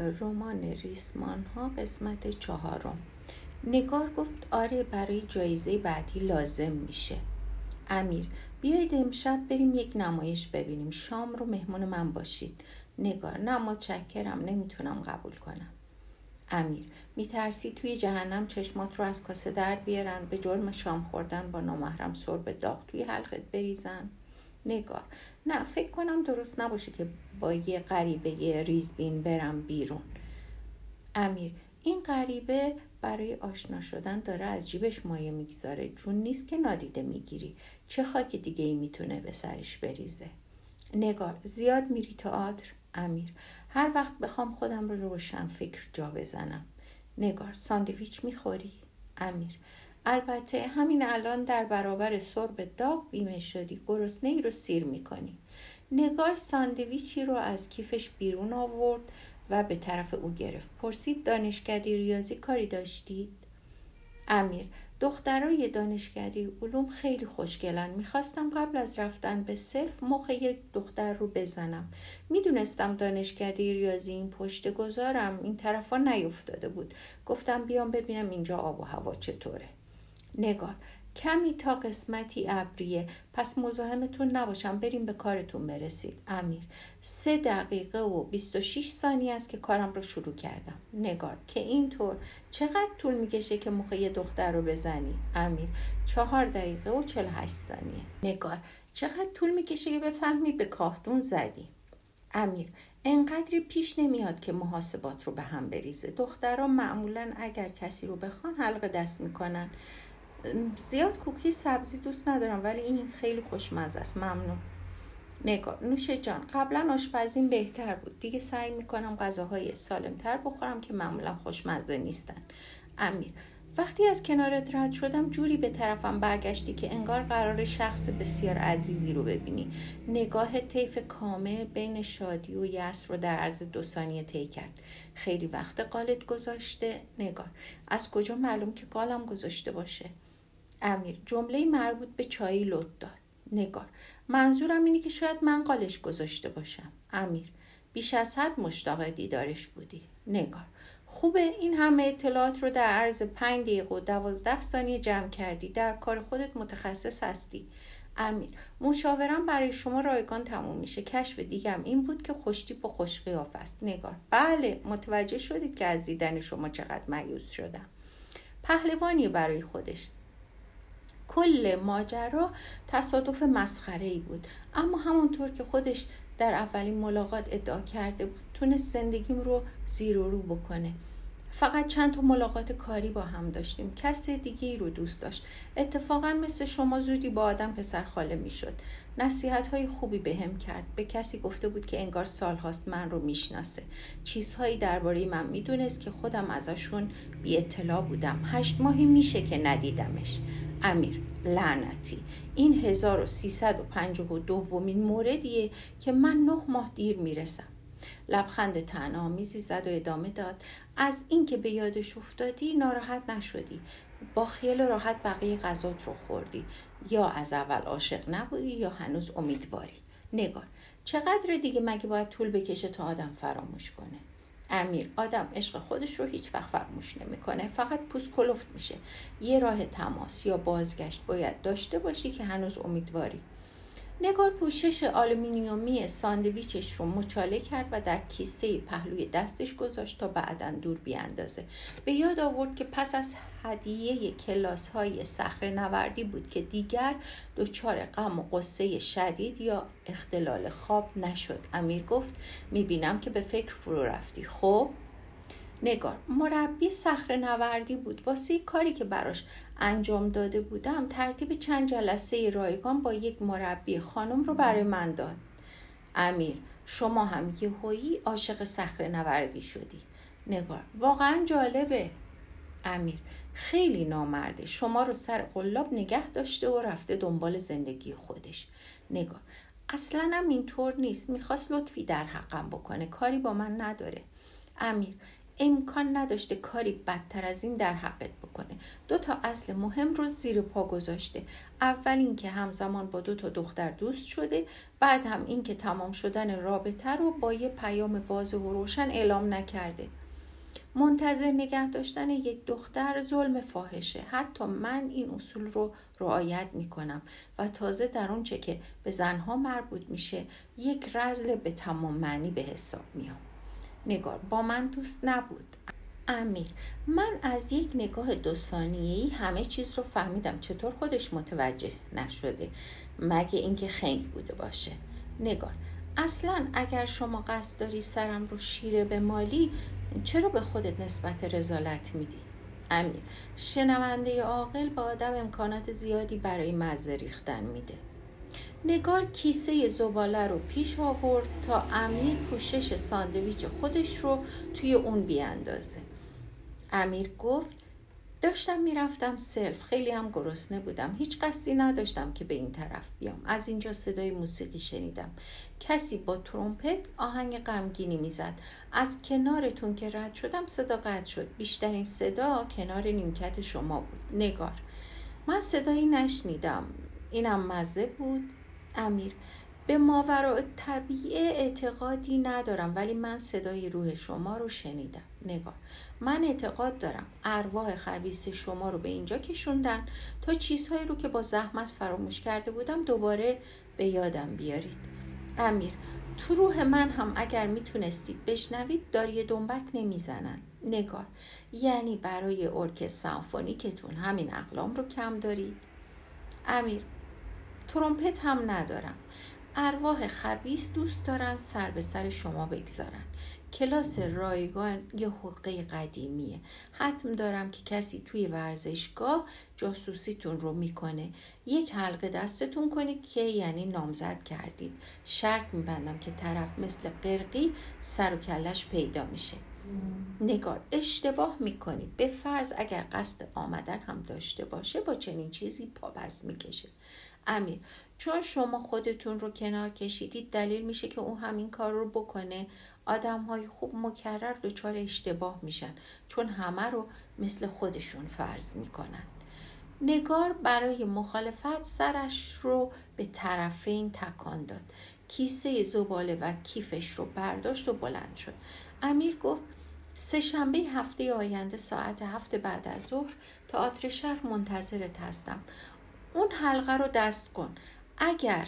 رمان ریسمان ها قسمت چهارم. نگار گفت آره برای جایزه بعدی لازم میشه. امیر بیایید امشب بریم یک نمایش ببینیم. شام رو مهمون من باشید. نگار نه متشکرم نمی‌تونم قبول کنم. امیر میترسی توی جهنم چشمات رو از کاسه در بیارن به جرم شام خوردن با نامحرم سر به داغ توی حلقت بریزن؟ نگار نه فکر کنم درست نباشه که با یه غریبه یه ریزبین برم بیرون. امیر این غریبه برای آشنا شدن داره از جیبش مایه می‌گذاره. جون نیست که نادیده می‌گیری. چه خاک دیگه ای می‌تونه به سرش بریزه؟ نگار زیاد میری تئاتر؟ امیر هر وقت بخوام خودم رو روشن فکر جا بزنم. نگار ساندویچ می‌خوری؟ امیر البته همین الان در برابر سرب داغ بیمه شدی. گرسنه ای رو سیر می‌کنی. نگار ساندویچی رو از کیفش بیرون آورد و به طرف او گرفت. پرسید دانشکده ریاضی کاری داشتید؟ امیر دخترای دانشکده علوم خیلی خوشگلن. می‌خواستم قبل از رفتن به صرف مخ یک دختر رو بزنم. می‌دونستم دانشکده ریاضی این پشت گذارم. این طرفا نیفتاده بود. گفتم بیام ببینم اینجا آب و هوا چطوره. نگار کمی تا قسمتی ابریه. پس مزاحمتون نباشم بریم به کارتون برسید. امیر سه دقیقه و 26 ثانیه است که کارم رو شروع کردم. نگار که اینطور. چقدر طول می‌کشه که مخه یه دختر رو بزنی؟ امیر چهار دقیقه و 48 ثانیه. نگار چقدر طول می‌کشه که بفهمی به کاهتون زدی؟ امیر انقدری پیش نمیاد که محاسبات رو به هم بریزه. دخترها معمولا اگر کسی رو بخوان حلقه دست می‌کنن. زیاد کوکی سبزی دوست ندارم ولی این خیلی خوشمزه است. ممنون. نگار نوش جان قبلا آشپزیم بهتر بود. دیگه سعی می‌کنم غذاهای سالمتر بخورم که معمولا خوشمزه نیستن. امیر وقتی از کنارت رد شدم جوری به طرفم برگشتی که انگار قرار شخص بسیار عزیزی رو ببینی. نگاه طیف کامل بین شادی و یس رو در عرض دو ثانیه طی کرد. خیلی وقت قالت گذاشته. نگار از کجا معلوم که قالم گذاشته باشه؟ امیر جمله مربوط به چایی لط داد. نگار منظورم اینه که شاید من قالش گذاشته باشم. امیر بیش از حد مشتاق دیدارش بودی. نگار خوبه این همه اطلاعات رو در عرض پنج دقیقه و دوازده ثانیه جمع کردی. در کار خودت متخصص هستی. امیر مشاورم برای شما رایگان تموم میشه. کشف دیگم این بود که خوشتیپ و خوش قیاف است. نگار بله متوجه شدید که از دیدن شما چقدر مایوس شدم. پهلوانی برای خودش. کل ماجرا تصادف مسخره ای بود. اما همونطور که خودش در اولین ملاقات ادعا کرده بود تونست زندگیم رو زیر و رو بکنه. فقط چند تا ملاقات کاری با هم داشتیم. کس دیگه ای رو دوست داشت. اتفاقا مثل شما زودی با آدم پسر خاله می‌شد. نصیحت های خوبی به کرد. به کسی گفته بود که انگار سال هاست من رو می‌شناسه. چیزهایی درباره من می‌دونست که خودم ازشون بی اطلاع بودم. هشت ماهی میشه که ندیدمش. امیر لعنتی. این 1352 دومین موردیه که من نه ماه دیر می‌رسم. لبخند تنامیزی زد و ادامه داد. از اینکه به یادش افتادی ناراحت نشدی. با خیال راحت بقیه غذات رو خوردی. یا از اول عاشق نبودی یا هنوز امیدواری. نگار چقدر دیگه مگه باید طول بکشه تا آدم فراموش کنه؟ امیر آدم عشق خودش رو هیچ وقت فراموش نمی‌کنه. فقط پوست کلفت میشه. یه راه تماس یا بازگشت باید داشته باشی که هنوز امیدواری. نگار پوشش آلومینیومی ساندویچش رو مچاله کرد و در کیسه پهلوی دستش گذاشت تا بعدا دور بیاندازه. به یاد آورد که پس از هدیه کلاس های صخره نوردی بود که دیگر دچار غم و قصه شدید یا اختلال خواب نشد. امیر گفت می‌بینم که به فکر فرو رفتی. خب؟ نگار مربی سخر نوردی بود. واسه کاری که براش انجام داده بودم ترتیب چند جلسه رایگان با یک مربی خانم رو برای من داد. امیر شما هم یهویی عاشق سخر نوردی شدی. نگار واقعا جالبه. امیر خیلی نامرده. شما رو سر قلاب نگه داشته و رفته دنبال زندگی خودش. نگار اصلا هم اینطور نیست. می‌خواست لطفی در حقم بکنه. کاری با من نداره. امیر امکان نداشته کاری بدتر از این در حقت بکنه. دو تا اصل مهم رو زیر پا گذاشته. اول اینکه همزمان با دو تا دختر دوست شده بعد هم اینکه تمام شدن رابطه رو با یه پیام باز و روشن اعلام نکرده. منتظر نگه داشتن یک دختر ظلم فاحشه. حتی من این اصول رو رعایت می کنم و تازه در اونچه که به زنها مربوط میشه یک رزل به تمام معنی به حساب میام. نگار با من دوست نبود. امیر من از یک نگاه دو همه چیز رو فهمیدم. چطور خودش متوجه نشده؟ مگه اینکه خنگ بوده باشه. نگار اصلا اگر شما قصد داری سرم رو شیره بمالی چرا به خودت نسبت رذالت میدی؟ امیر شنونده عاقل به آدم امکانات زیادی برای مزه ریختن میده. نگار کیسه زباله رو پیش آورد تا امیر پوشش ساندویچ خودش رو توی اون بیاندازه. امیر گفت داشتم می‌رفتم سلف. خیلی هم گرسنه بودم. هیچ قصدی نداشتم که به این طرف بیام. از اینجا صدای موسیقی شنیدم. کسی با ترومپت آهنگ غمگینی می‌زد. از کنارتون که رد شدم صدا قطع شد. بیشترین صدا کنار نیمکت شما بود. نگار من صدایی نشنیدم. اینم مزه بود؟ امیر. به ماورا طبیعه اعتقادی ندارم ولی من صدای روح شما رو شنیدم. نگاه من اعتقاد دارم ارواح خبیس شما رو به اینجا کشوندن. تا چیزهایی رو که با زحمت فراموش کرده بودم دوباره به یادم بیارید. امیر. تو روح من هم اگر می‌تونستید بشنوید داری دنبک نمی‌زنن. نگار. یعنی برای ارک سمفونیکتون همین اقلام رو کم دارید؟ امیر. ترومپت هم ندارم. ارواح خبیس دوست دارن سر به سر شما بگذارن. کلاس رایگان یه حقه قدیمیه. حتم دارم که کسی توی ورزشگاه جاسوسیتون رو می‌کنه. یک حلقه دستتون کنید که یعنی نامزد کردید. شرط میبندم که طرف مثل قرقی سر و کلش پیدا میشه. نگار اشتباه می‌کنید. به فرض اگر قصد آمدن هم داشته باشه با چنین چیزی پابز می‌کشه امیر چون شما خودتون رو کنار کشیدید دلیل میشه که اون همین کار رو بکنه. آدم های خوب مکرر دچار اشتباه میشن چون همه رو مثل خودشون فرض می‌کنن. نگار برای مخالفت سرش رو به طرفین تکان داد. کیسه زباله و کیفش رو برداشت و بلند شد. امیر گفت سه شنبه هفته آینده ساعت هفت بعد از ظهر تئاتر شهر منتظرت هستم. اون حلقه رو دست کن. اگر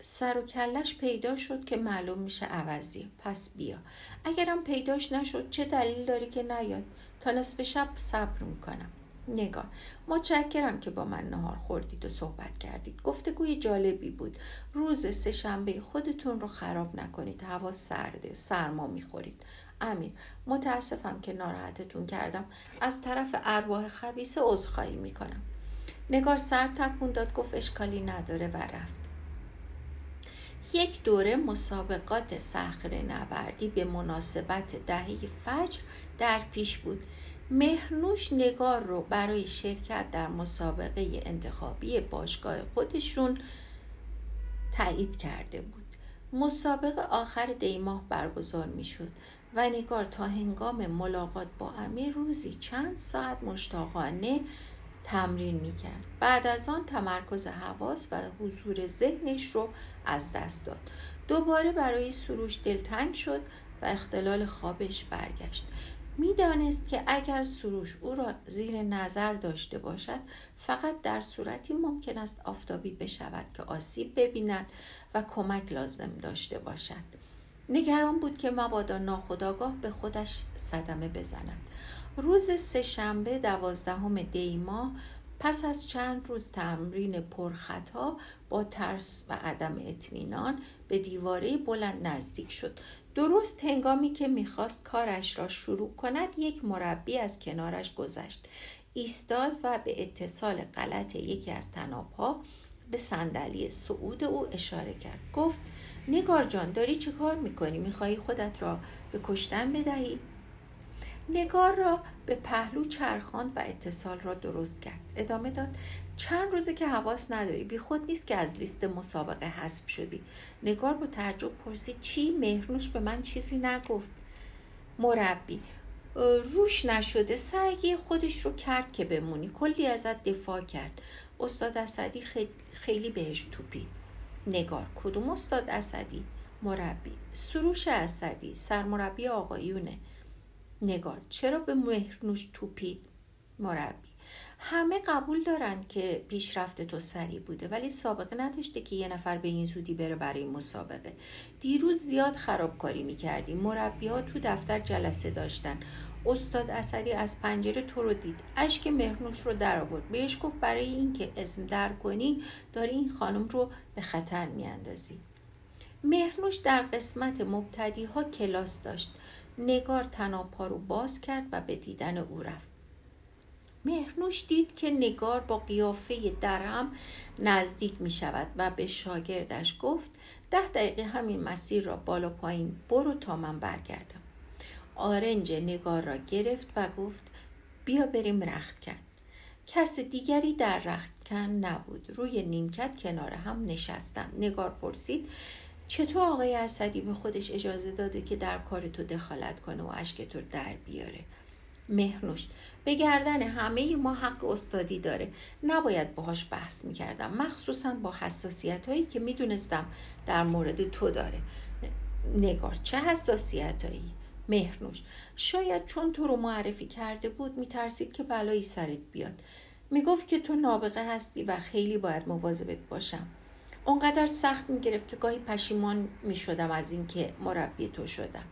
سر و کلش پیدا شد که معلوم میشه عوضی. پس بیا. اگرم پیداش نشد چه دلیل داری که نیاد؟ تا نصف شب صبر می‌کنم. نگاه. متشکرم که با من نهار خوردید و صحبت کردید. گفتگوی جالبی بود. روز سه شنبه خودتون رو خراب نکنید. هوا سرده سرما می‌خورید. امیر متاسفم که ناراحتتون کردم. از طرف ارواح خبیسه عذرخواهی می‌کنم. نگار سر تکون داد گفت اشکالی نداره و رفت. یک دوره مسابقات صخره نبردی به مناسبت دهه فجر در پیش بود. مهرنوش نگار رو برای شرکت در مسابقه انتخابی باشگاه خودشون تایید کرده بود. مسابقه آخر دیماه برگزار می شد و نگار تا هنگام ملاقات با امیر روزی چند ساعت مشتاقانه تمرین می‌کرد. بعد از آن تمرکز حواس و حضور ذهنش رو از دست داد. دوباره برای سروش دلتنگ شد و اختلال خوابش برگشت. می‌دانست که اگر سروش او را زیر نظر داشته باشد فقط در صورتی ممکن است آفتابی بشود که آسیب ببیند و کمک لازم داشته باشد. نگران بود که مبادا ناخداگاه به خودش صدمه بزند. روز سهشنبه دوازدهم دیما پس از چند روز تمرین پرخطا با ترس و عدم اطمینان به دیواره بلند نزدیک شد. درست هنگامی که می‌خواست کارش را شروع کند یک مربی از کنارش گذشت. ایستاد و به اتصال غلط یکی از تنابها به صندلی صعود او اشاره کرد. گفت نگار جان داری چه کار می‌کنی؟ می‌خواهی خودت را به کشتن بدهی؟ نگار را به پهلو چرخاند و اتصال را درست کرد. ادامه داد چند روزه که حواس نداری بی خود نیست که از لیست مسابقه حذف شدی. نگار با تعجب پرسید چی؟ مهرنوش به من چیزی نگفت. مربی روش نشده سعی خودش رو کرد که بمونی. کلی ازت دفاع کرد. استاد اسدی خیلی بهش توپید. نگار کدوم استاد اسدی؟ مربی سروش اسدی سرمربی آقایونه. نگار. چرا به مهرنوش توپید مربی؟ همه قبول دارن که پیشرفت تو سریع بوده ولی سابقه نداشته که یه نفر به این زودی بره برای مسابقه. دیروز زیاد خرابکاری می‌کردی. مربی ها تو دفتر جلسه داشتن. استاد اسدی از پنجره تو رو دید. اشک مهرنوش رو در آورد. بهش گفت برای اینکه اسم در کنی داری این خانم رو به خطر میاندازی. مهرنوش در قسمت مبتدی ها کلاس داشت. نگار تناپا رو باز کرد و به دیدن او رفت. مهرنوش دید که نگار با قیافه درم نزدیک می شود و به شاگردش گفت ده دقیقه همین مسیر را بالا پایین برو تا من برگردم. آرنج نگار را گرفت و گفت بیا بریم رختکن. کس دیگری در رختکن نبود. روی نیمکت کنار هم نشستند. نگار پرسید چطور آقای اسدی به خودش اجازه داده که در کار تو دخالت کنه و اشک تو در بیاره؟ مهرنوش به گردن همه ما حق استادی داره. نباید باهاش بحث می‌کردم. مخصوصا با حساسیت هایی که می‌دونستم در مورد تو داره. نگار چه حساسیت هایی؟ مهرنوش شاید چون تو رو معرفی کرده بود میترسید که بلایی سرت بیاد. می‌گفت که تو نابغه هستی و خیلی باید مواظبت باشم. اونقدر سخت می‌گرفت که گاهی پشیمان می‌شدم از اینکه مربی تو شدم.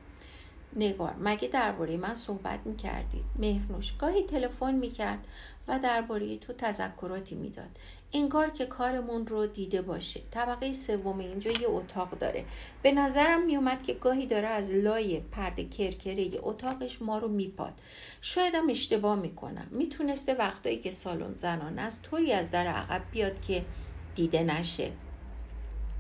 نگار مگه درباره من صحبت می‌کردید؟ مهرنوش گاهی تلفن می‌کرد و درباره تو تذکراتی می‌داد. انگار که کارمون رو دیده باشه. طبقه سوم اینجا یه اتاق داره. به نظرم میومد که گاهی داره از لای پرده کرکره اتاقش ما رو میپاد. شایدم اشتباه می‌کنم. می‌تونسته وقتایی که سالن زنان است طوری از در عقب بیاد که دیده نشه.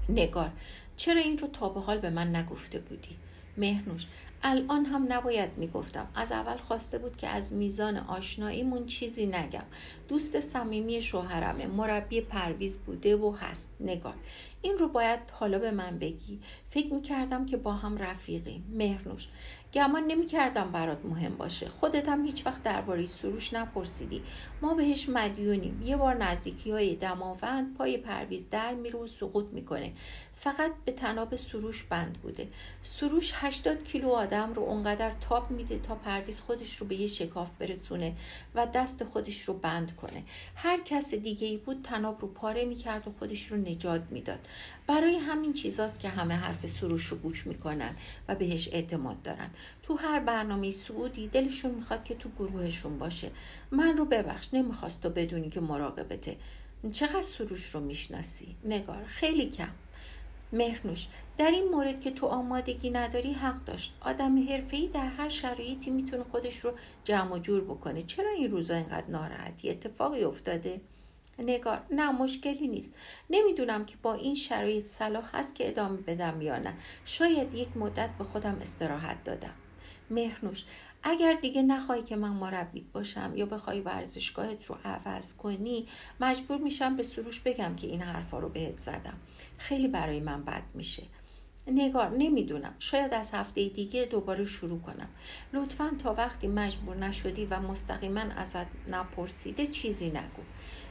نگار چرا این رو تا به حال به من نگفته بودی؟ مهنوش الان هم نباید می‌گفتم. از اول خواسته بود که از میزان آشناییمون چیزی نگم. دوست صمیمی شوهرمه مربی پرویز بوده و هست. نگار این رو باید حالا به من بگی. فکر می‌کردم که با هم رفیقیم. مهرنوش گمان نمی‌کردم برات مهم باشه. خودت هم هیچ وقت درباره سروش نپرسیدی. ما بهش مدیونیم. یه بار نزدیکی های دماوند پای پرویز در میره و سقوط می‌کنه. فقط به تناب سروش بند بوده. سروش 80 کیلو آدم رو اونقدر تاپ میده تا پرویز خودش رو به یه شکاف برسونه و دست خودش رو بند کنه. هر کس دیگه ای بود تناب رو پاره می‌کرد و خودش رو نجات می‌داد. برای همین چیزاست که همه حرف سروش رو گوش می‌کنن و بهش اعتماد دارن. تو هر برنامه سعودی دلشون می‌خواد که تو گروهشون باشه. من رو ببخش نمی‌خواست تو بدونی که مراقبته. چقدر سروش رو می‌شناسی؟ نگار خیلی کم. مهرنوش در این مورد که تو آمادگی نداری حق داشت. آدم حرفه‌ای در هر شرایطی می‌تونه خودش رو جمع و جور بکنه. چرا این روزا اینقدر ناراحتی؟ اتفاقی افتاده؟ نگار نه مشکلی نیست. نمی‌دونم که با این شرایط صلاح هست که ادامه بدم یا نه. شاید یک مدت به خودم استراحت دادم. مهرنوش اگر دیگه نخوای که من مربیت باشم یا بخوای ورزشگاهت رو عوض کنی مجبور میشم به سروش بگم که این حرفا رو بهت زدم. خیلی برای من بد میشه. نگار نمی‌دونم. شاید از هفته دیگه دوباره شروع کنم. لطفا تا وقتی مجبور نشدی و مستقیما ازت نپرسیده چیزی نگو.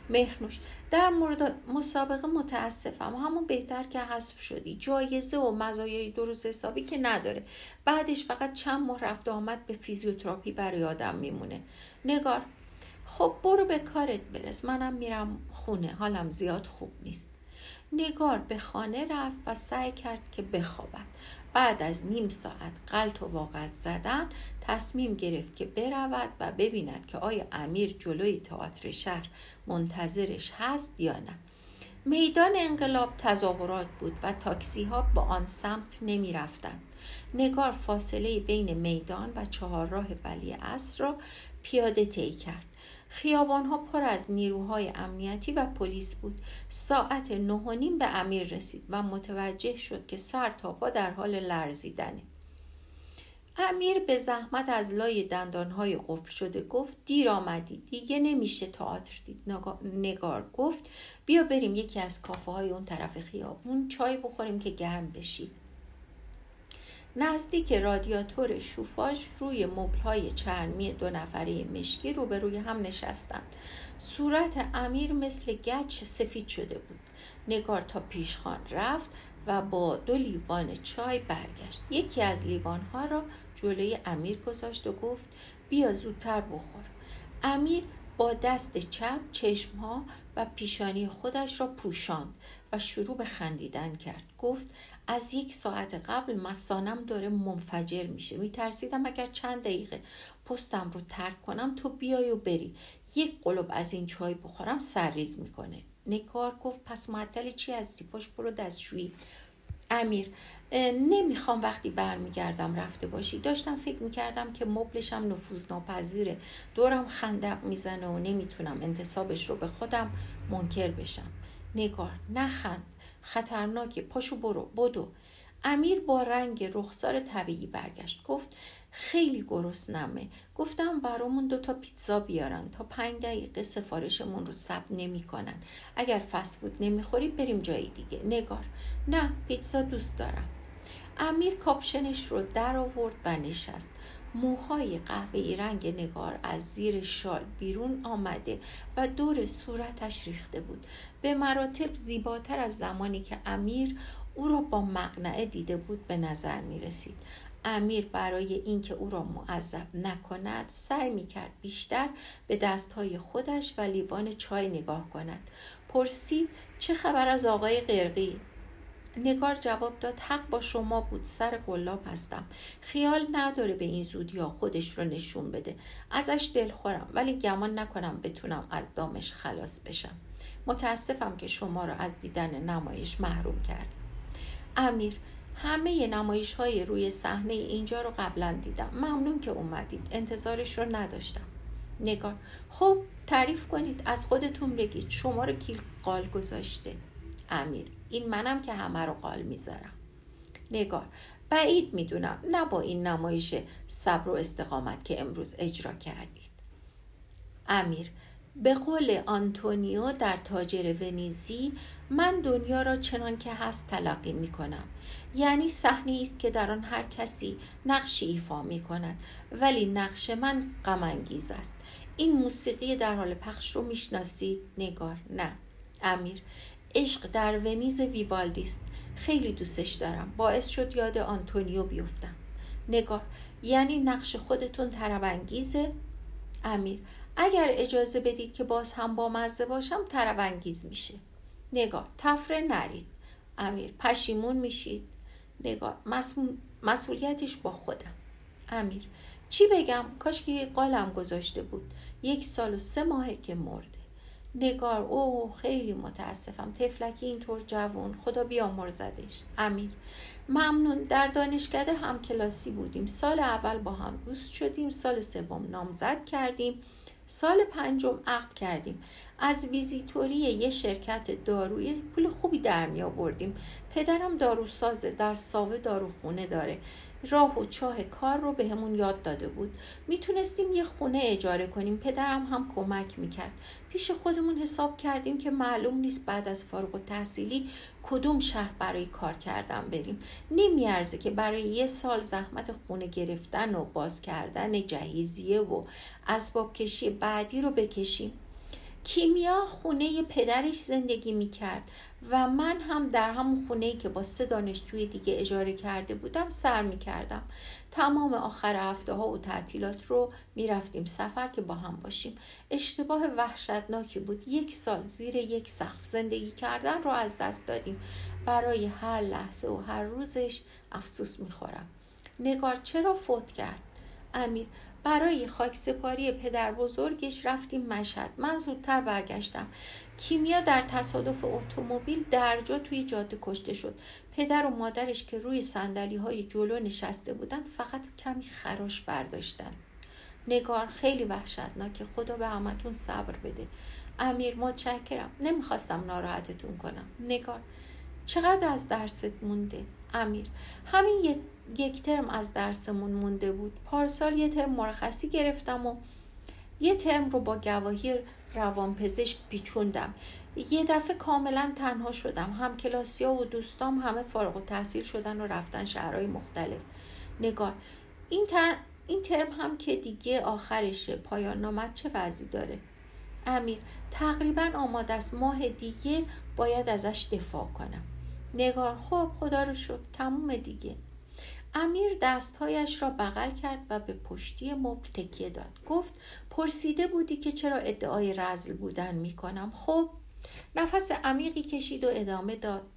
مهرنوش در مورد مسابقه متاسفم. همون بهتر که حذف شدی. جایزه و مزایای درست حسابی که نداره. بعدش فقط چند ماه رفت آمد به فیزیوتراپی برای آدم میمونه. نگار خب برو به کارت برس. منم میرم خونه. حالم زیاد خوب نیست. نگار به خانه رفت و سعی کرد که بخوابد. بعد از نیم ساعت قلط و واقعت زدن تصمیم گرفت که برود و ببیند که آیا امیر جلوی تئاتر شهر منتظرش هست یا نه. میدان انقلاب تظاهرات بود و تاکسی ها به آن سمت نمی رفتند. نگار فاصله بین میدان و چهارراه ولی اصر را پیاده طی کرد. خیابان ها پر از نیروهای امنیتی و پلیس بود. ساعت نه و نیم به امیر رسید و متوجه شد که سر تا پا در حال لرزیدنه. امیر به زحمت از لای دندانهای قفل شده گفت دیر آمدی دیگه نمیشه تئاتر دید. نگار گفت بیا بریم یکی از کافه های اون طرف خیابون چای بخوریم که گرم بشید نزدیک رادیاتور شوفاژ روی مبلهای چرمی دو نفره مشکی روبروی هم نشستند. صورت امیر مثل گچ سفید شده بود. نگار تا پیشخان رفت و با دو لیوان چای برگشت. یکی از لیوانها را جلوی امیر گذاشت و گفت بیا زودتر بخور. امیر با دست چپ چشمها و پیشانی خودش را پوشاند و شروع به خندیدن کرد. گفت از یک ساعت قبل مسانم داره منفجر میشه. میترسیدم اگر چند دقیقه پستم رو ترک کنم تو بیای و بری. یک قلب از این چای بخورم سرریز می‌کنه. نگار گفت پس معطل چی از پاش برو دستشویی. امیر نمی‌خوام وقتی برمیگردم رفته باشی. داشتم فکر می‌کردم که مبلشم نفوذ ناپذیره دورم خندق می‌زنه و نمی‌تونم انتصابش رو به خودم منکر بشم. نگار نخند. خطرناکه. پاشو برو. بدو. امیر با رنگ رخسار طبیعی برگشت. گفت خیلی نمه گفتم برامون دوتا پیتزا بیارن تا پنج دقیقه سفارشمون رو ثبت نمی‌کنن اگر فست فود نمی‌خوری بریم جای دیگه. نگار. نه پیتزا دوست دارم. امیر کاپشنش رو در آورد و نشست. موهای قهوه‌ای رنگ نگار از زیر شال بیرون آمده و دور صورتش ریخته بود. به مراتب زیباتر از زمانی که امیر او را با مقنعه دیده بود به نظر می رسید. امیر برای اینکه او را معذب نکند سعی می کرد بیشتر به دستهای خودش و لیوان چای نگاه کند. پرسید چه خبر از آقای قرقی؟ نگار جواب داد حق با شما بود سر قلاب هستم. خیال نداره به این زودی ها خودش رو نشون بده. ازش دلخورم ولی گمان نکنم بتونم از دامش خلاص بشم. متاسفم که شما را از دیدن نمایش محروم کرد امیر همه نمایش های روی صحنه اینجا رو قبلا دیدم. ممنون که اومدید. انتظارش رو نداشتم. نگار خب تعریف کنید. از خودتون بگید. شما رو کی قال گذاشته؟ امیر. این منم که همه رو قال می‌ذارم. نگار. بعید می‌دونم نه با این نمایش صبر و استقامت که امروز اجرا کردید. امیر. به قول آنتونیو در تاجر ونیزی من دنیا را چنان که هست تلقی می کنم یعنی صحنه است که در آن هر کسی نقشی ایفا می کند ولی نقش من غم است. این موسیقی در حال پخش رو می‌شناسید؟ نگار. نه. امیر. عشق در ونیز ویوالدی است. خیلی دوستش دارم. باعث شد یاد آنتونیو بیفتم. نگار یعنی نقش خودتون تربنگیزه امیر. اگر اجازه بدید که باز هم با مزه باشم تربنگیز میشه. نگار تفره نرید. امیر پشیمون میشید. نگار مسئولیتش با خودم. امیر چی بگم؟ کاش که قالم گذاشته بود. یک سال و سه ماهه که مرده. نگار. او خیلی متاسفم. تفلکی اینطور جوون خدا بیامرزدش. امیر. ممنون. در دانشکده هم کلاسی بودیم. سال اول با هم دوست شدیم. سال سوم نامزد کردیم. سال پنجم عقد کردیم. از ویزیتوری یه شرکت دارویی پول خوبی در می آوردیم. پدرم داروسازه در ساوه داروخونه داره. راه و چاه کار رو بهمون به یاد داده بود. می‌تونستیم یه خونه اجاره کنیم. پدرم هم کمک می‌کرد. پیش خودمون حساب کردیم که معلوم نیست بعد از فارغ و تحصیلی کدوم شهر برای کار کردن بریم. نمیارزه که برای یه سال زحمت خونه گرفتن و باز کردن جهیزیه و اسباب کشی بعدی رو بکشیم. کیمیا خونه پدرش زندگی می‌کرد. و من هم در همون خونه که با سه دانشجوی دیگه اجاره کرده بودم سر می‌کردم. تمام آخر هفته ها و تعطیلات رو می‌رفتیم سفر که با هم باشیم. اشتباه وحشتناکی بود. یک سال زیر یک سقف زندگی کردن رو از دست دادیم. برای هر لحظه و هر روزش افسوس می‌خورم. نگار چرا فوت کرد؟ امیر برای خاک سپاری پدر بزرگش رفتیم مشهد. من زودتر برگشتم. کیمیا در تصادف اتومبیل درجا توی جاده کشته شد. پدر و مادرش که روی سندلی های جلو نشسته بودن فقط کمی خراش برداشتن نگار خیلی وحشتناکه خدا به همتون صبر بده. امیر متشکرم. نمی‌خواستم ناراحتتون کنم. نگار چقدر از درست مونده؟ امیر همین یک ترم از درسمون مونده بود. پارسال یه ترم مرخصی گرفتم و یه ترم رو با گواهی روانپزشک پیچوندم. یه دفعه کاملا تنها شدم. هم کلاسیا و دوستام همه فارغ و تحصیل شدن و رفتن شهرهای مختلف. نگار این, تر... این ترم هم که دیگه آخرشه. پایان نامت چه وضعی داره؟ امیر تقریبا آماده است. ماه دیگه باید ازش دفاع کنم. نگار خب خدا رو شد تموم دیگه. امیر دستهایش را بغل کرد و به پشتی مبل تکیه داد. گفت پرسیده بودی که چرا ادعای رزل بودن می‌کنم؟ خب نفس عمیقی کشید و ادامه داد.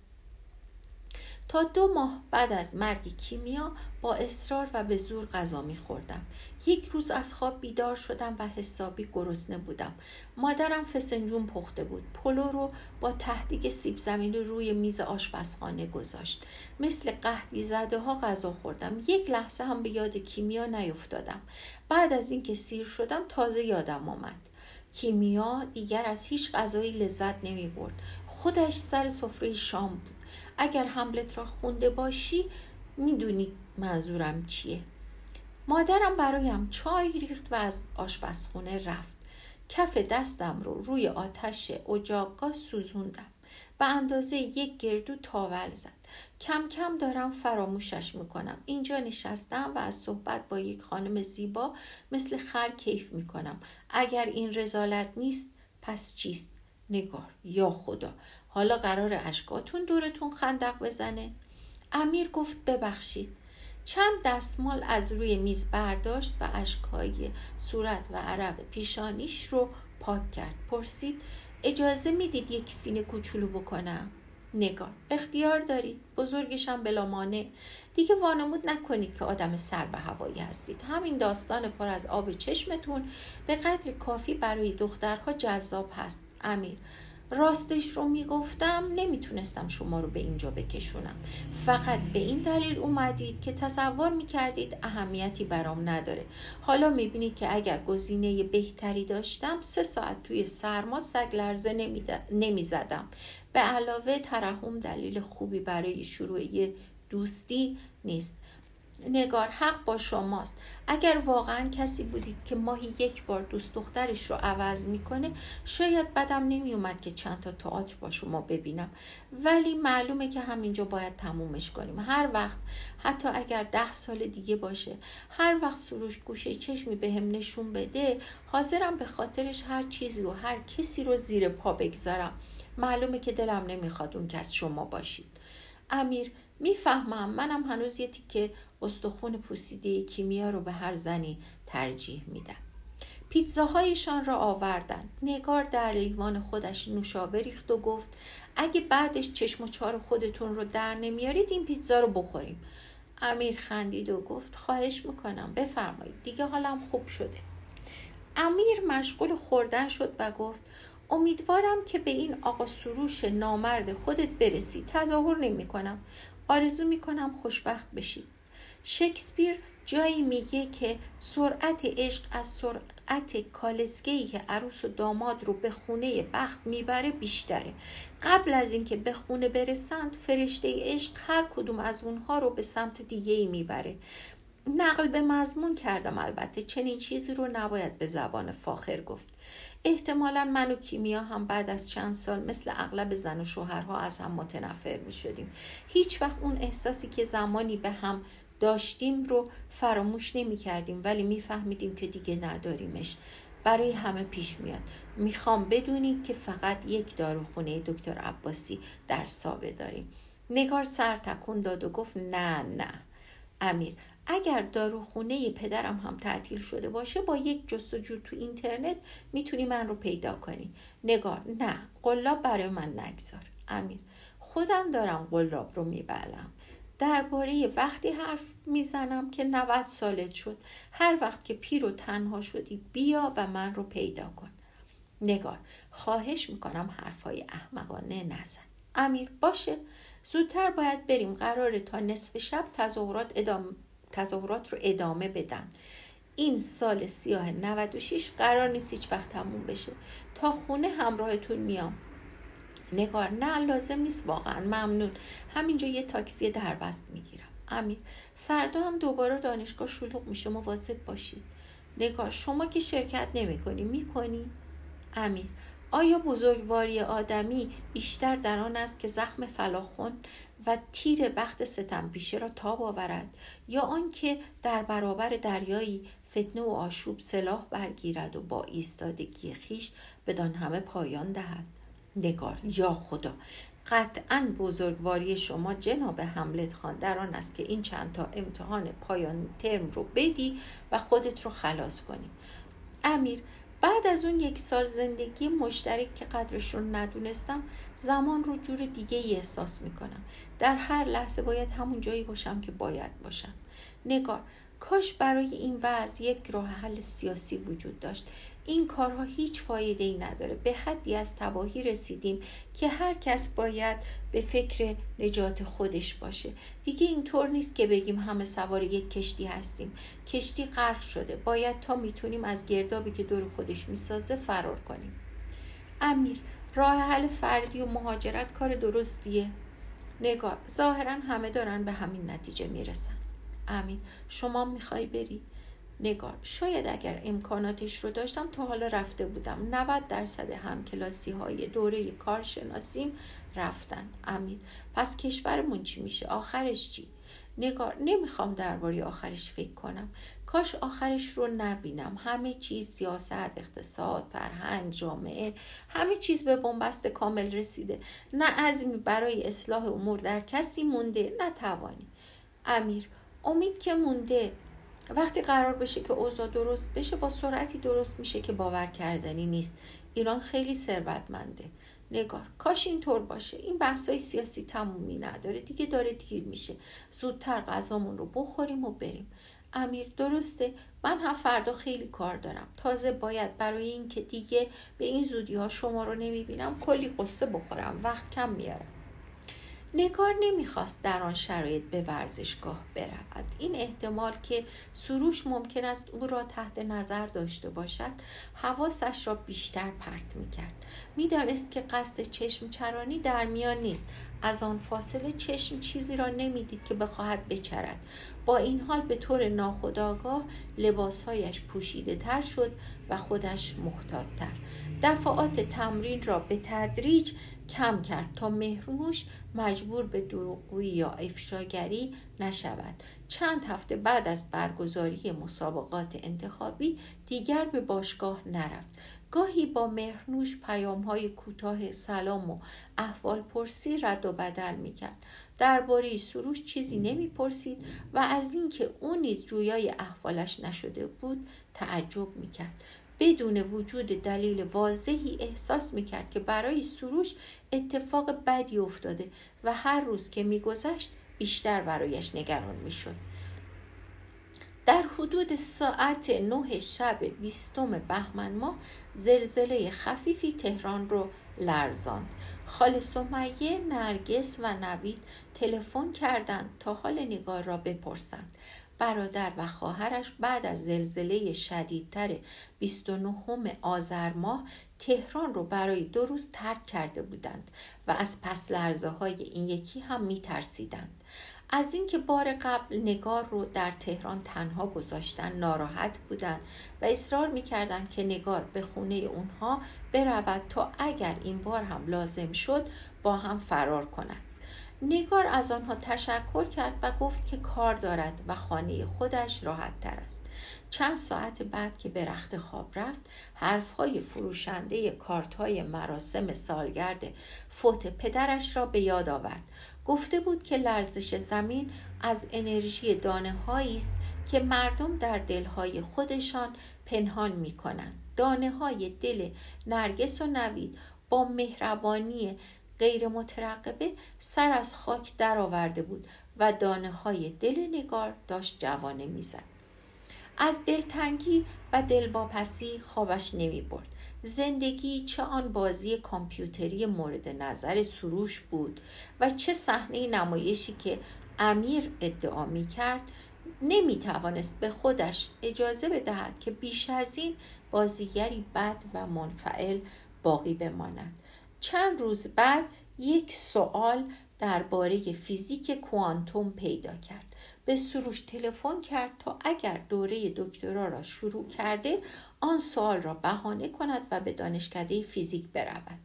تا دو ماه بعد از مرگ کیمیا با اصرار و به زور غذا میخوردم. یک روز از خواب بیدار شدم و حسابی گرسنه بودم. مادرم فسنجون پخته بود. پلو رو با تهدیگ سیب زمین روی میز آشپزخانه گذاشت. مثل قهدی زده ها غذا خوردم. یک لحظه هم به یاد کیمیا نیفتادم. بعد از اینکه سیر شدم تازه یادم آمد. کیمیا دیگر از هیچ غذایی لذت نمی برد خودش سر سفره شام بود. اگر حملت را خونده باشی می‌دونی منظورم چیه. مادرم برایم چای ریخت و از آشپزخونه رفت. کف دستم رو روی آتش اجاقا سوزوندم. به اندازه یک گردو تاول زد. کم کم دارم فراموشش می‌کنم. اینجا نشستم و از صحبت با یک خانم زیبا مثل خر کیف می‌کنم. اگر این رزالت نیست پس چیست؟ نگار یا خدا. حالا قرار اشکاتون دورتون خندق بزنه. امیر گفت ببخشید. چند دستمال از روی میز برداشت و اشکهای صورت و عرق پیشانیش رو پاک کرد. پرسید اجازه می‌دید یک فین کوچولو بکنم؟ نگار اختیار دارید. بزرگشم بلامانه. دیگه وانمود نکنید که آدم سر به هوایی هستید. همین داستان پر از آب چشمتون به قدر کافی برای دخترها جذاب هست. امیر. راستش رو می‌گفتم نمی‌تونستم شما رو به اینجا بکشونم. فقط به این دلیل اومدید که تصور می‌کردید اهمیتی برام نداره. حالا می‌بینید که اگر گزینه بهتری داشتم سه ساعت توی سرما سگ لرزه نمی‌زدم. به علاوه ترحم دلیل خوبی برای شروع دوستی نیست. نگار حق با شماست. اگر واقعا کسی بودید که ماهی یک بار دوست دخترش رو عوض می‌کنه شاید بدم نمیومد که چند تا تئاتر با شما ببینم. ولی معلومه که همینجا باید تمومش کنیم. هر وقت حتی اگر ده سال دیگه باشه هر وقت سروش گوشه چشمی به هم نشون بده حاضرم به خاطرش هر چیزی و هر کسی رو زیر پا بگذارم. معلومه که دلم نمی‌خواد اون کس شما باشید. امیر می‌فهمم. منم هنوز یه تیکه استخون پوسیده کیمیا رو به هر زنی ترجیح میدم. پیتزاهایشان را آوردند نگار در لیوان خودش نوشابه ریخت و گفت اگه بعدش چشم و چار خودتون رو در نمیارید این پیتزا رو بخوریم. امیر خندید و گفت خواهش می‌کنم بفرمایید. دیگه حالم خوب شده. امیر مشغول خوردن شد و گفت امیدوارم که به این آقا سروش نامرد خودت برسی. تظاهر نمی کنم آرزو می کنم خوشبخت بشید شکسپیر جایی میگه که سرعت عشق از سرعت کالسکه‌ای که عروس و داماد رو به خونه بخت می‌بره بیشتره. قبل از اینکه به خونه برسند فرشته عشق هر کدوم از اونها رو به سمت دیگه ای می‌بره. نقل به مضمون کردم البته چنین چیزی رو نباید به زبان فاخر گفت. احتمالا من و کیمیا هم بعد از چند سال مثل اغلب زن و شوهرها از هم متنفر می شدیم هیچ وقت اون احساسی که زمانی به هم داشتیم رو فراموش نمی کردیم ولی میفهمیدیم که دیگه نداریمش. برای همه پیش میاد. می‌خوام بدونید که فقط یک داروخونه دکتر عباسی در سابه داریم. نگار سر تکون داد و گفت نه نه. امیر اگر داروخونه پدرم هم تعطیل شده باشه با یک جستجو تو اینترنت می‌تونی من رو پیدا کنی. نگار نه. قلاب برای من نگذار. امیر خودم دارم قلاب رو میبلم. درباره وقتی حرف می‌زنم که 90 سالت شد. هر وقت که پیر و تنها شدی بیا و من رو پیدا کن. نگار خواهش می‌کنم حرفهای احمقانه نزن. امیر باشه. زودتر باید بریم. قراره تا نصف شب تظاهرات, ادامه تظاهرات رو ادامه بدن. این سال سیاه 96 قرار نیست هیچ وقت تموم بشه. تا خونه همراهتون میام. نگار. نه لازم نیست واقعا ممنون. همینجا یه تاکسی دربست می‌گیرم. امیر فردا هم دوباره دانشگاه شلوغ میشه مواظب باشید. نگار شما که شرکت نمی کنی می کنی؟ امیر آیا بزرگواری آدمی بیشتر در آن است که زخم فلاخون و تیر بخت ستم پیشه را تاب آورد یا آنکه در برابر دریایی فتنه و آشوب سلاح برگیرد و با ایستادگی خیش بدان همه پایان دهد؟ نگار. یا خدا. قطعا بزرگواری شما جناب حملت خان در آن است که این چند تا امتحان پایان ترم رو بدی و خودت رو خلاص کنی. امیر بعد از اون یک سال زندگی مشترک که قدرش رو ندونستم زمان رو جور دیگه ای احساس می‌کنم. در هر لحظه باید همون جایی باشم که باید باشم. نگار کاش برای این وضع یک راه حل سیاسی وجود داشت. این کارها هیچ فایده ای نداره. به حدی از تباهی رسیدیم که هر کس باید به فکر نجات خودش باشه. دیگه اینطور نیست که بگیم همه سوار یک کشتی هستیم. کشتی غرق شده. باید تا می‌تونیم از گردابی که دور خودش می‌سازه فرار کنیم. امیر راه حل فردی و مهاجرت کار درستیه. نگار ظاهرا همه دارن به همین نتیجه می‌رسن. امین شما می‌خوای بری؟ نگار شاید اگر امکاناتش رو داشتم تا حالا رفته بودم. 90 درصد همکلاسی های دوره کارشناسیم رفتن. امیر پس کشورمون چی میشه؟ آخرش چی؟ نگار نمی‌خوام درباره آخرش فکر کنم. کاش آخرش رو نبینم. همه چیز سیاست اقتصاد فرهنگ جامعه همه چیز به بنبست کامل رسیده. نه عزمی برای اصلاح امور در کسی مونده نه توانی. امیر امید که مونده. وقتی قرار بشه که اوضاع درست بشه با سرعتی درست میشه که باور کردنی نیست. ایران خیلی ثروتمنده. نگار کاش اینطور باشه. این بحثای سیاسی تمومی نداره. دیگه داره دیر میشه. زودتر غذامون رو بخوریم و بریم. امیر درسته. من هم فردا خیلی کار دارم. تازه باید برای اینکه دیگه به این زودی ها شما رو نمی‌بینم کلی قصه بخورم. وقت کم میارم نگار نمی‌خواست در آن شرایط به ورزشگاه برود. این احتمال که سروش ممکن است او را تحت نظر داشته باشد حواسش را بیشتر پرت می‌کرد. می‌دانست که قصد چشم چرانی در میان نیست. از آن فاصله چشم چیزی را نمی‌دید که بخواهد بچرد. با این حال به طور ناخداگاه لباسهایش پوشیده تر شد و خودش محتاط تر دفعات تمرین را به تدریج کم کرد تا مهرونوش مجبور به دروغگویی یا افشاگری نشود چند هفته بعد از برگزاری مسابقات انتخابی دیگر به باشگاه نرفت گاهی با مهرنوش پیام های کوتاه سلام و احوال پرسی رد و بدل می کرد. درباره سروش چیزی نمی پرسید و از اینکه او نیز جویای احوالش نشده بود تعجب می کرد. بدون وجود دلیل واضحی احساس می کرد که برای سروش اتفاق بدی افتاده و هر روز که میگذشت بیشتر برایش نگران می‌شد. در حدود ساعت نه شب بیستم بهمن ماه زلزله خفیفی تهران رو لرزاند خال سمیه نرگس و نوید تلفن کردند تا حال نگار را بپرسند برادر و خواهرش بعد از زلزله شدیدتر 29 آذر ماه تهران رو برای دو روز ترک کرده بودند و از پس لرزه های این یکی هم می ترسیدند. از اینکه بار قبل نگار رو در تهران تنها گذاشتن ناراحت بودند و اصرار می‌کردند که نگار به خونه اونها برود تا اگر این بار هم لازم شد با هم فرار کنند نگار از آنها تشکر کرد و گفت که کار دارد و خانه خودش راحت تر است چند ساعت بعد که به رخت خواب رفت حرفهای فروشنده کارت های مراسم سالگرد فوت پدرش را به یاد آورد گفته بود که لرزش زمین از انرژی دانه است که مردم در دلهای خودشان پنهان می کنند. دانه های دل نرگس و نوید با مهربانی غیر مترقبه سر از خاک درآورده بود و دانه های دل نگار داشت جوانه می‌زد. از دلتنگی و دلواپسی خوابش نمی برد. زندگی چه آن بازی کامپیوتری مورد نظر سروش بود و چه صحنه نمایشی که امیر ادعا می کرد نمی توانست به خودش اجازه بدهد که بیش از این بازیگری بد و منفعل باقی بماند چند روز بعد یک سوال درباره فیزیک کوانتوم پیدا کرد به سروش تلفن کرد تا اگر دوره دکترا را شروع کرده آن سوال را بهانه کند و به دانشکده فیزیک برود.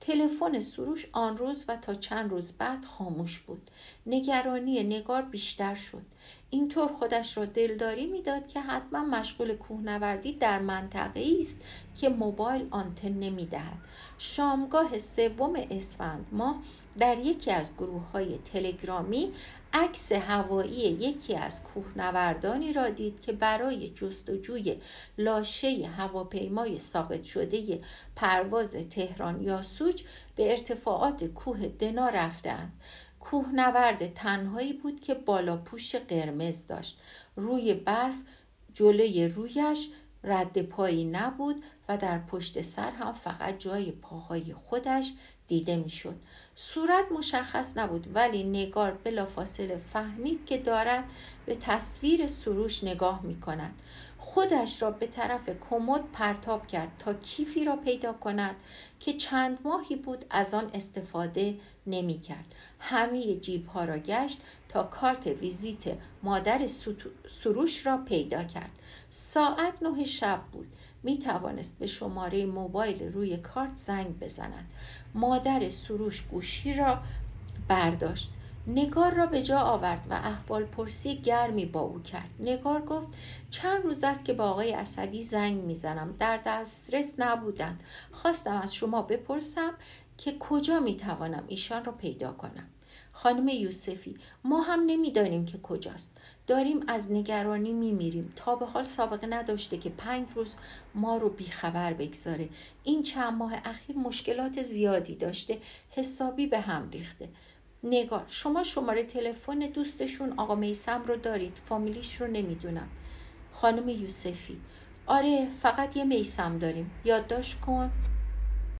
تلفن سروش آن روز و تا چند روز بعد خاموش بود. نگرانی نگار بیشتر شد. اینطور خودش را دلداری می‌داد که حتما مشغول کوهنوردی در منطقه است که موبایل آنتن نمی‌دهد. شامگاه سوم اسفند ماه در یکی از گروه های تلگرامی عکس هوایی یکی از کوهنوردانی را دید که برای جستجوی لاشه هواپیمای ساقط شده پرواز تهران یا سوج به ارتفاعات کوه دنا رفتند کوهنورد تنهایی بود که بالا پوش قرمز داشت روی برف جلوی رویش رد پایی نبود و در پشت سر هم فقط جای پاهای خودش دیده می‌شد. صورت مشخص نبود ولی نگار بلافاصله فهمید که دارد به تصویر سروش نگاه می کند. خودش را به طرف کمد پرتاب کرد تا کیفی را پیدا کند که چند ماهی بود از آن استفاده نمی کرد. همه جیب ها را گشت تا کارت ویزیت مادر سروش را پیدا کرد. ساعت نه شب بود. می توانست به شماره موبایل روی کارت زنگ بزند. مادر سروش گوشی را برداشت. نگار را به جا آورد و احوال پرسی گرمی با او کرد. نگار گفت چند روز است که با آقای اسدی زنگ می‌زنم. در دسترس نبودند خواستم از شما بپرسم که کجا می‌توانم ایشان را پیدا کنم. خانم یوسفی ما هم نمی‌دانیم که کجاست. داریم از نگرانی میمیریم. تا به حال سابقه نداشته که پنج روز ما رو بیخبر بگذاره. این چند ماه اخیر مشکلات زیادی داشته حسابی به هم ریخته. نگار شما شماره تلفن دوستشون آقا میسم رو دارید؟ فامیلیش رو نمی‌دونم. خانم یوسفی. آره فقط یه میسم داریم. یادداشت کن.